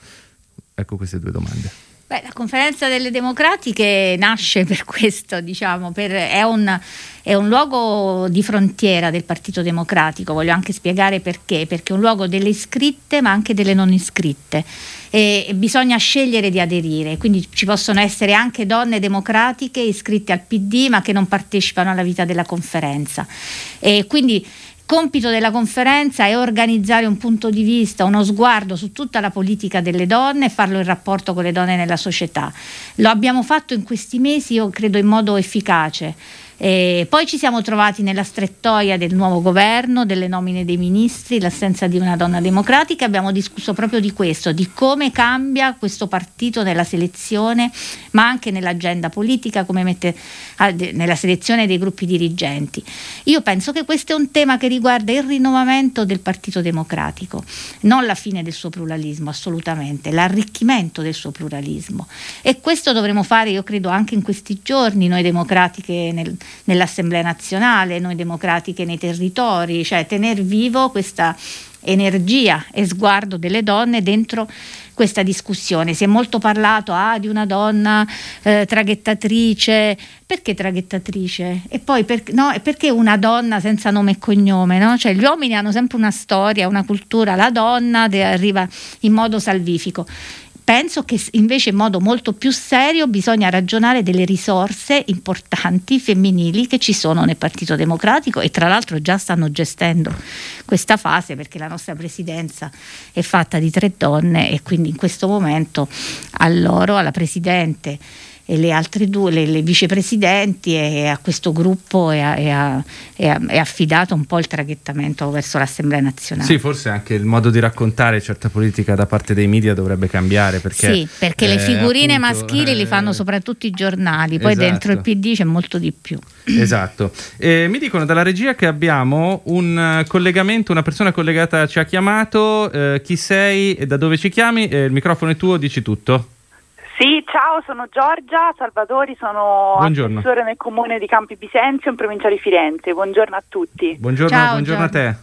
Ecco queste due domande. Beh, la conferenza delle democratiche nasce *laughs* per questo, diciamo, per, è, un, è, un, luogo di frontiera del Partito Democratico, voglio anche spiegare perché, perché è un luogo delle iscritte ma anche delle non iscritte. E, e bisogna scegliere di aderire, quindi ci possono essere anche donne democratiche iscritte al PD ma che non partecipano alla vita della conferenza. E quindi compito della conferenza è organizzare un punto di vista, uno sguardo su tutta la politica delle donne e farlo in rapporto con le donne nella società. Lo abbiamo fatto in questi mesi, io credo, in modo efficace. E poi ci siamo trovati nella strettoia del nuovo governo, delle nomine dei ministri, l'assenza di una donna democratica. Abbiamo discusso proprio di questo, di come cambia questo partito nella selezione, ma anche nell'agenda politica, come mette nella selezione dei gruppi dirigenti. Io penso che questo è un tema che riguarda il rinnovamento del Partito Democratico, non la fine del suo pluralismo, assolutamente, l'arricchimento del suo pluralismo. E questo dovremo fare, io credo, anche in questi giorni, noi democratiche nel, nell'Assemblea nazionale, noi democratiche nei territori, cioè tenere vivo questa energia e sguardo delle donne dentro questa discussione. Si è molto parlato ah, di una donna eh, traghettatrice, perché traghettatrice? E poi per, no, perché una donna senza nome e cognome? No? Cioè, gli uomini hanno sempre una storia, una cultura, la donna arriva in modo salvifico penso che invece in modo molto più serio bisogna ragionare delle risorse importanti femminili che ci sono nel Partito Democratico e tra l'altro già stanno gestendo questa fase perché la nostra presidenza è fatta di tre donne e quindi in questo momento a loro, alla Presidente e le altre due, le, le vicepresidenti e a questo gruppo è, è, è, è, affidato un po' il traghettamento verso l'Assemblea nazionale. Sì, forse anche il modo di raccontare certa politica da parte dei media dovrebbe cambiare. Perché, sì, perché le figurine appunto, maschili eh, li fanno soprattutto i giornali, poi esatto. dentro il PD c'è molto di più. Esatto. Eh, mi dicono dalla regia che abbiamo un collegamento, una persona collegata ci ha chiamato, eh, chi sei e da dove ci chiami? Eh, il microfono è tuo, dici tutto. Sì, ciao, sono Giorgia Salvatori, sono buongiorno. assessore nel comune di Campi Bisenzio in provincia di Firenze. Buongiorno a tutti. Buongiorno, ciao, buongiorno a te.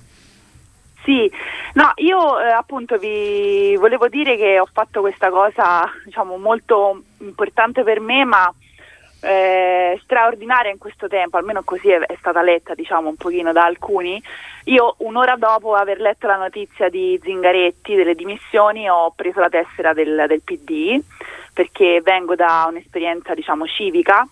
Sì, no, io eh, appunto vi volevo dire che ho fatto questa cosa, diciamo, molto importante per me, ma eh, straordinaria in questo tempo, almeno così è, è, stata letta, diciamo, un pochino da alcuni. Io un'ora dopo aver letto la notizia di Zingaretti delle dimissioni ho preso la tessera del, del PD perché vengo da un'esperienza diciamo civica,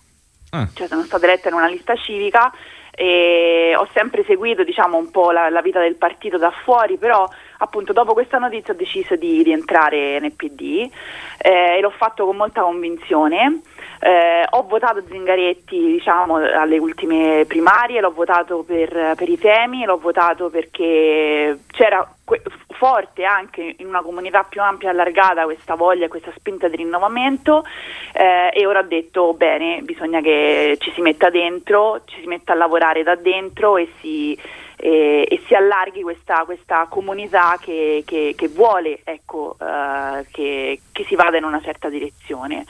ah. cioè sono stata eletta in una lista civica e ho sempre seguito diciamo un po' la, la, vita del partito da fuori, però appunto dopo questa notizia ho deciso di rientrare nel PD eh, e l'ho fatto con molta convinzione. Eh, ho votato Zingaretti diciamo, alle ultime primarie, l'ho votato per, per, i temi, l'ho votato perché c'era que- forte anche in una comunità più ampia e allargata questa voglia, questa spinta di rinnovamento eh, e ora ho detto bene, bisogna che ci si metta dentro, ci si metta a lavorare da dentro e si e, e si allarghi questa, questa comunità che, che, che vuole ecco, uh, che, che, si vada in una certa direzione.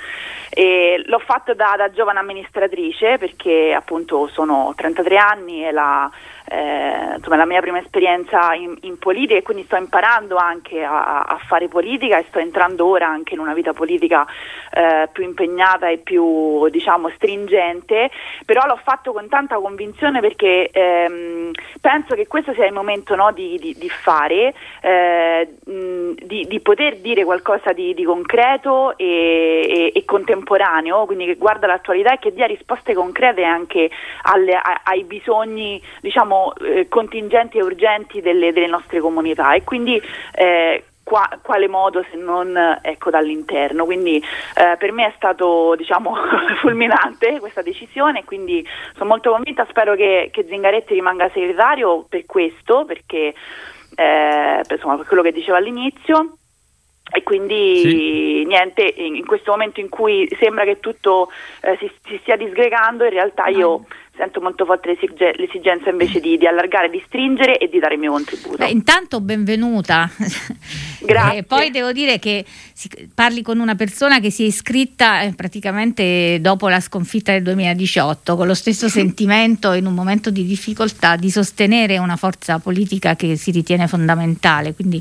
E l'ho fatto da, da giovane amministratrice perché appunto sono 33 anni e la eh, insomma, la mia prima esperienza in, in, politica e quindi sto imparando anche a, a, fare politica e sto entrando ora anche in una vita politica eh, più impegnata e più diciamo stringente, però l'ho fatto con tanta convinzione perché ehm, penso che questo sia il momento no, di, di, di, fare, eh, di, di, poter dire qualcosa di, concreto e, e, e contemporaneo contemporaneo, quindi che guarda l'attualità e che dia risposte concrete anche alle, a, ai bisogni diciamo, eh, contingenti e urgenti delle, delle, nostre comunità e quindi eh, Qua, quale modo se non ecco, dall'interno. Quindi eh, per me è stato diciamo, *laughs* fulminante questa decisione, quindi sono molto convinta, spero che, che Zingaretti rimanga segretario per questo, perché eh, insomma, per quello che dicevo all'inizio. E quindi sì. niente, in, questo momento in cui sembra che tutto eh, si, si, stia disgregando, in realtà io sento molto forte l'esig- l'esigenza invece di, di, allargare, di stringere e di dare il mio contributo. Beh, intanto benvenuta. *laughs* Grazie. Eh, poi devo dire che si, parli con una persona che si è iscritta eh, praticamente dopo la sconfitta del 2018, con lo stesso *laughs* sentimento in un momento di difficoltà di sostenere una forza politica che si ritiene fondamentale. Quindi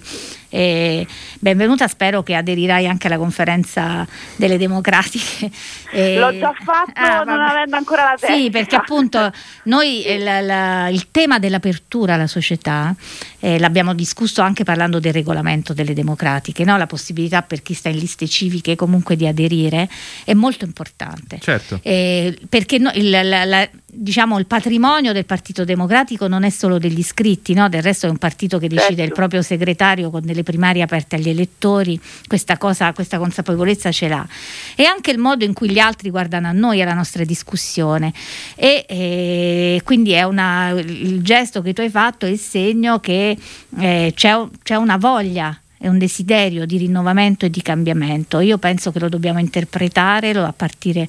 eh, benvenuta, spero che aderirai anche alla conferenza delle democratiche. *laughs* L'ho già fatto ah, non avendo ancora la testa. Sì, perché appunto noi eh, la, la, il tema dell'apertura alla società eh, l'abbiamo discusso anche parlando del regolamento delle democratiche, no? la possibilità per chi sta in liste civiche comunque di aderire è molto importante. Certo. Eh, perché no, il, la, la, diciamo, il, patrimonio del Partito Democratico non è solo degli iscritti, no? del resto è un partito che decide certo. il proprio segretario con delle primarie aperte agli elettori, questa, cosa, questa consapevolezza ce l'ha. E anche il modo in cui gli altri guardano a noi, alla nostra discussione. E, e quindi è una, il gesto che tu hai fatto è il segno che eh, c'è, c'è una voglia è un desiderio di rinnovamento e di cambiamento. Io penso che lo dobbiamo interpretare a partire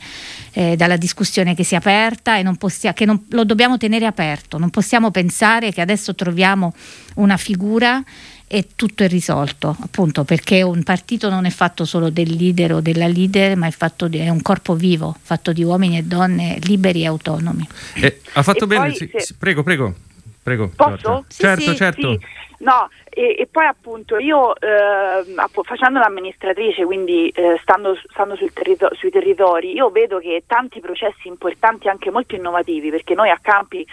eh, dalla discussione che si è aperta e non possia, che non, lo dobbiamo tenere aperto. Non possiamo pensare che adesso troviamo una figura e tutto è risolto, appunto perché un partito non è fatto solo del leader o della leader, ma è, fatto di, è un corpo vivo, fatto di uomini e donne liberi e autonomi. Eh, ha fatto e bene, sì, se... prego, prego. Prego, Posso? Sì, certo, sì, certo. Sì. No, e, e, poi appunto io eh, facendo l'amministratrice, quindi eh, stando, stando territo- sui territori, io vedo che tanti processi importanti, anche molto innovativi, perché noi a Campi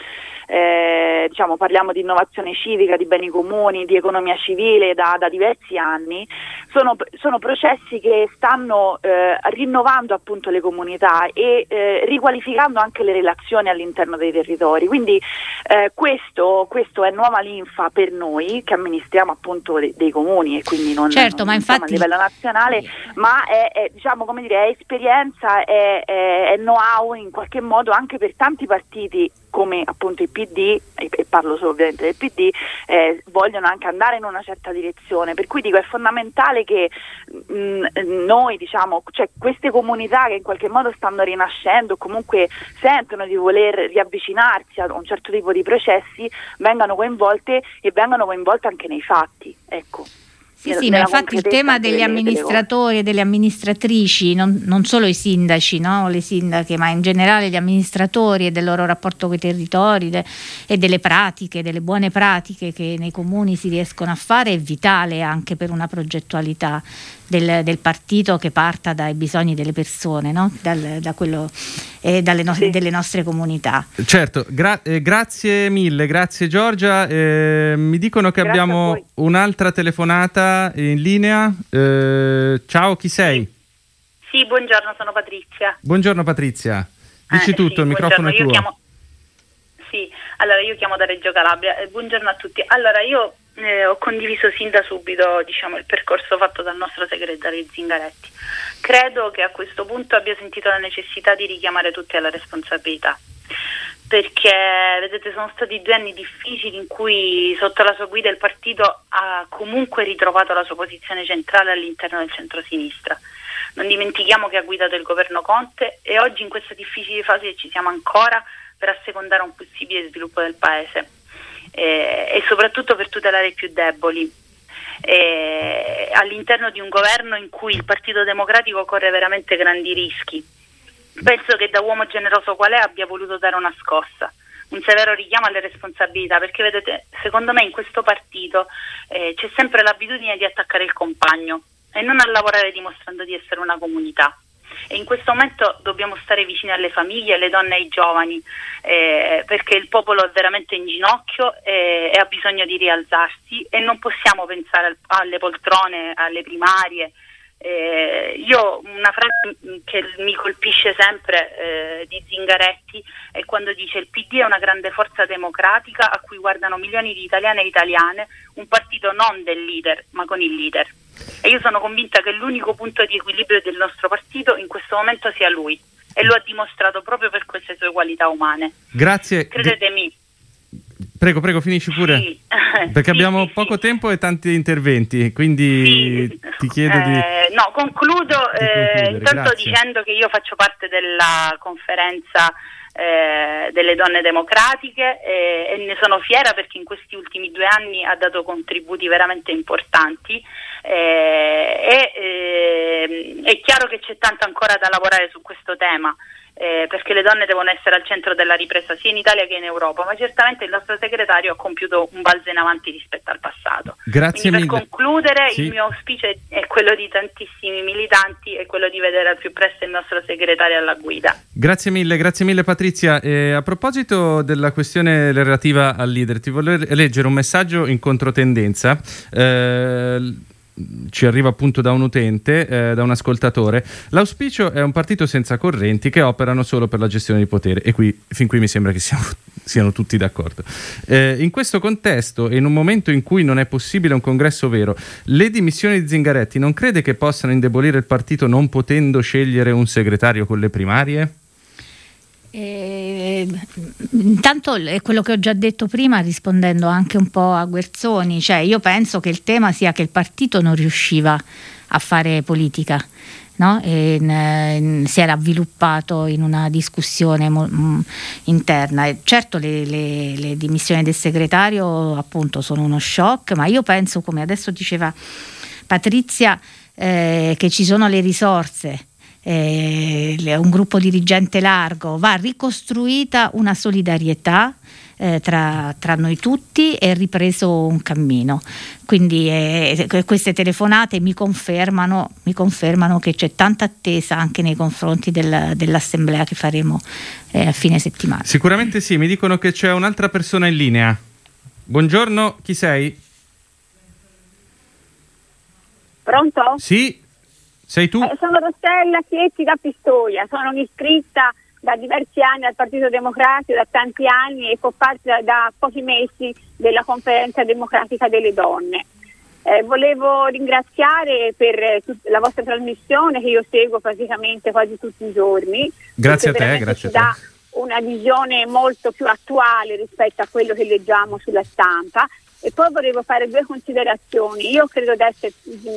eh, diciamo, parliamo di innovazione civica, di beni comuni, di economia civile da, da diversi anni, sono, sono, processi che stanno eh, rinnovando appunto le comunità e eh, riqualificando anche le relazioni all'interno dei territori. Quindi eh, questo, questo, è nuova linfa per noi che amministriamo appunto dei, dei comuni e quindi non, certo, non ma infatti... a livello nazionale, ma è, è, diciamo, come dire, è esperienza, è, è know-how in qualche modo anche per tanti partiti come appunto il PD, e, parlo solo ovviamente del PD, eh, vogliono anche andare in una certa direzione. Per cui dico è fondamentale che mh, mm, noi, diciamo, cioè queste comunità che in qualche modo stanno rinascendo, comunque sentono di voler riavvicinarsi a un certo tipo di processi, vengano coinvolte e vengano coinvolte anche nei fatti. Ecco. Sì, sì, ma infatti il tema degli amministratori e delle amministratrici, non, non solo i sindaci, no? le sindache, ma in generale gli amministratori e del loro rapporto con i territori de, e delle pratiche, delle buone pratiche che nei comuni si riescono a fare è vitale anche per una progettualità del, del partito che parta dai bisogni delle persone, no? Dal, da quello, eh, no- sì. delle nostre comunità. Certo, gra- eh, grazie mille, grazie Giorgia. Eh, mi dicono che grazie abbiamo un'altra telefonata in linea. Eh, ciao, chi sei? Sì, buongiorno, sono Patrizia. Buongiorno Patrizia. Dici eh, tutto, sì, il microfono è tuo. Chiamo... Sì, allora io chiamo da Reggio Calabria. Eh, buongiorno a tutti. Allora io eh, ho condiviso sin da subito diciamo, il percorso fatto dal nostro segretario Zingaretti. Credo che a questo punto abbia sentito la necessità di richiamare tutti alla responsabilità. Perché vedete, sono stati due anni difficili in cui sotto la sua guida il partito ha comunque ritrovato la sua posizione centrale all'interno del centro-sinistra. Non dimentichiamo che ha guidato il governo Conte e oggi in questa difficile fase ci siamo ancora per assecondare un possibile sviluppo del Paese eh, e soprattutto per tutelare i più deboli. Eh, all'interno di un governo in cui il Partito Democratico corre veramente grandi rischi. Penso che da uomo generoso qual è abbia voluto dare una scossa, un severo richiamo alle responsabilità, perché vedete, secondo me in questo partito eh, c'è sempre l'abitudine di attaccare il compagno e non a lavorare dimostrando di essere una comunità e in questo momento dobbiamo stare vicini alle famiglie, alle donne e ai giovani eh, perché il popolo è veramente in ginocchio e, e, ha bisogno di rialzarsi e non possiamo pensare al, alle poltrone, alle primarie Eh, io una frase che mi colpisce sempre eh, di Zingaretti è quando dice il PD è una grande forza democratica a cui guardano milioni di italiane e italiane, un partito non del leader ma con il leader. E io sono convinta che l'unico punto di equilibrio del nostro partito in questo momento sia lui e lo ha dimostrato proprio per queste sue qualità umane. Grazie. Credetemi. Prego, prego, finisci pure. Sì. *laughs* Perché Sì, abbiamo sì, poco tempo e tanti interventi, quindi ti chiedo di... eh, no, concludo di eh, intanto grazie. dicendo che io faccio parte della conferenza eh, delle donne democratiche eh, e ne sono fiera perché in questi ultimi due anni ha dato contributi veramente importanti eh, e eh, è chiaro che c'è tanto ancora da lavorare su questo tema. Eh, perché le donne devono essere al centro della ripresa sia in Italia che in Europa, ma certamente il nostro segretario ha compiuto un balzo in avanti rispetto al passato. Grazie Quindi mille. per concludere Sì. il mio auspicio è, quello di tantissimi militanti e quello di vedere al più presto il nostro segretario alla guida. Grazie mille, grazie mille Patrizia. Eh, a proposito della questione relativa al leader, ti volevo leggere un messaggio in controtendenza. Eh, ci arriva appunto da un utente, eh, da un ascoltatore. L'auspicio è un partito senza correnti che operano solo per la gestione di potere e qui fin qui mi sembra che siamo, *laughs* siano tutti d'accordo. Eh, in questo contesto e in un momento in cui non è possibile un congresso vero, le dimissioni di Zingaretti non crede che possano indebolire il partito non potendo scegliere un segretario con le primarie? Eh, intanto è quello che ho già detto prima rispondendo anche un po' a Guerzoni, cioè io penso che il tema sia che il partito non riusciva a fare politica. No? E, in- si era avviluppato in una discussione mo- mh, interna. E certo le, le- le dimissioni del segretario appunto sono uno shock, ma io penso, come adesso diceva Patrizia, eh, che ci sono le risorse eh, un gruppo dirigente largo, va ricostruita una solidarietà eh, tra, tra noi tutti e ripreso un cammino. Quindi eh, que- queste telefonate mi confermano, mi confermano che c'è tanta attesa anche nei confronti del- dell'assemblea che faremo eh, a fine settimana. Sicuramente sì, mi dicono che c'è un'altra persona in linea. Buongiorno, chi sei? Pronto? Sì, sei tu? Eh, sono Rossella Chietti da Pistoia, sono un'iscritta da diversi anni al Partito Democratico, da tanti anni e fa parte da, da pochi mesi della conferenza democratica delle donne. Eh, volevo ringraziare per eh, tut- la vostra trasmissione che io seguo praticamente quasi tutti i giorni. Grazie a te, grazie a ci dà una visione molto più attuale rispetto a quello che leggiamo sulla stampa. E poi volevo fare due considerazioni. Io credo di essere,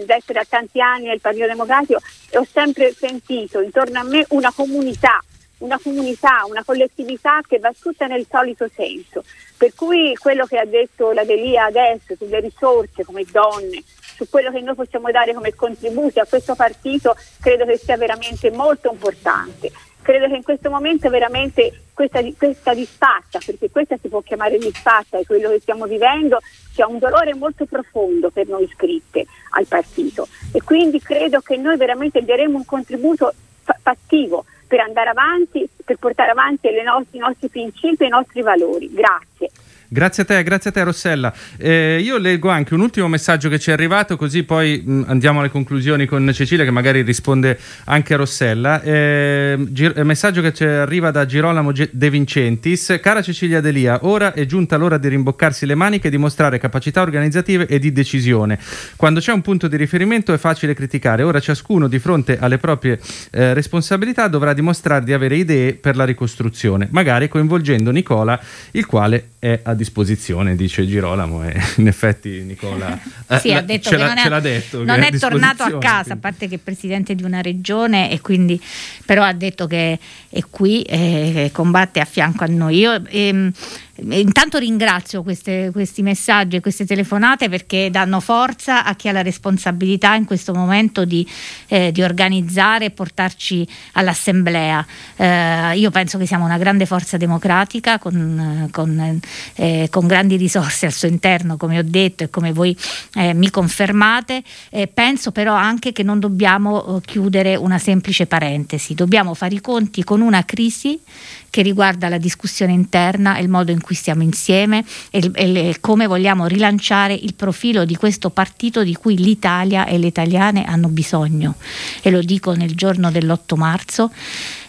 essere a tanti anni nel Partito Democratico e ho sempre sentito intorno a me una comunità, una comunità, una collettività che va tutta nel solito senso. Per cui quello che ha detto la Delia adesso sulle risorse come donne, su quello che noi possiamo dare come contributi a questo partito, credo che sia veramente molto importante. Credo che in questo momento veramente questa, questa disfatta, perché questa si può chiamare disfatta, è quello che stiamo vivendo, sia un dolore molto profondo per noi iscritte al partito. E quindi credo che noi veramente daremo un contributo fa- fattivo per andare avanti, per portare avanti le nostri- i nostri principi e i nostri valori. Grazie. Grazie a te, grazie a te Rossella. Eh, io leggo anche un ultimo messaggio che ci è arrivato, così poi mh, andiamo alle conclusioni con Cecilia che magari risponde anche a Rossella. Eh, gi- eh, messaggio che ci arriva da Girolamo De Vincentis. Cara Cecilia Delia, ora è giunta l'ora di rimboccarsi le maniche e dimostrare capacità organizzative e di decisione. Quando c'è un punto di riferimento è facile criticare, ora ciascuno di fronte alle proprie eh, responsabilità dovrà dimostrare di avere idee per la ricostruzione, magari coinvolgendo Nicola, il quale è a disposizione, dice Girolamo. E in effetti Nicola *laughs* eh, Sì, ha la- detto ce, l'ha, non è, ce l'ha detto. non a è tornato a casa, a quindi. parte che è presidente di una regione e quindi però ha detto che è qui e combatte a fianco a noi. Io ehm, intanto ringrazio queste- questi messaggi e queste telefonate perché danno forza a chi ha la responsabilità in questo momento di, eh, di organizzare e portarci all'assemblea. Eh, io penso che siamo una grande forza democratica con, eh, con, eh, con grandi risorse al suo interno, come ho detto e come voi eh, mi confermate. Eh, penso però anche che non dobbiamo eh, chiudere una semplice parentesi, dobbiamo fare i conti con una crisi che riguarda la discussione interna e il modo in cui stiamo insieme e, e, come vogliamo rilanciare il profilo di questo partito di cui l'Italia e le italiane hanno bisogno. E lo dico nel giorno dell'8 marzo.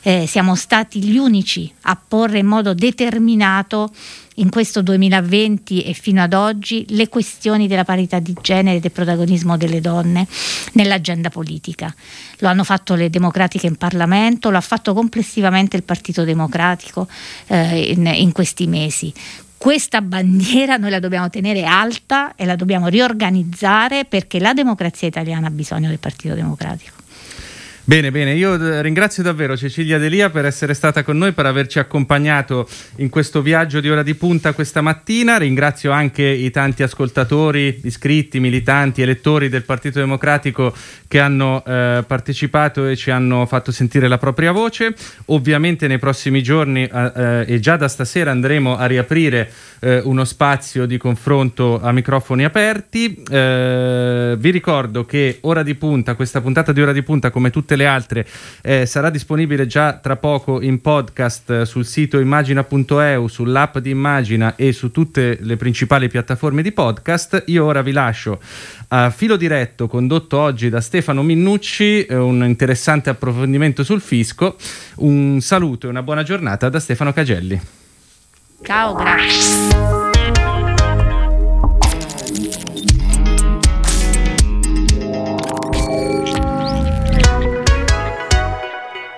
Eh, siamo stati gli unici a porre in modo determinato in questo 2020 e fino ad oggi le questioni della parità di genere e del protagonismo delle donne nell'agenda politica. Lo hanno fatto le democratiche in Parlamento, lo ha fatto complessivamente il Partito Democratico eh, in, in questi mesi questa bandiera noi la dobbiamo tenere alta e la dobbiamo riorganizzare perché la democrazia italiana ha bisogno del Partito Democratico. Bene, bene, io eh, ringrazio davvero Cecilia Delia per essere stata con noi, per averci accompagnato in questo viaggio di ora di punta questa mattina. Ringrazio anche i tanti ascoltatori, iscritti, militanti, elettori del Partito Democratico che hanno eh, partecipato e ci hanno fatto sentire la propria voce. Ovviamente nei prossimi giorni eh, e già da stasera andremo a riaprire eh, uno spazio di confronto a microfoni aperti. Eh, vi ricordo che ora di punta, questa puntata di ora di punta come tutte le le altre, eh, sarà disponibile già tra poco in podcast eh, sul sito immagina.eu, sull'app di Immagina e su tutte le principali piattaforme di podcast. Io ora vi lascio a filo diretto condotto oggi da Stefano Minnucci, eh, un interessante approfondimento sul fisco. Un saluto e una buona giornata da Stefano Cagelli. Ciao, grazie.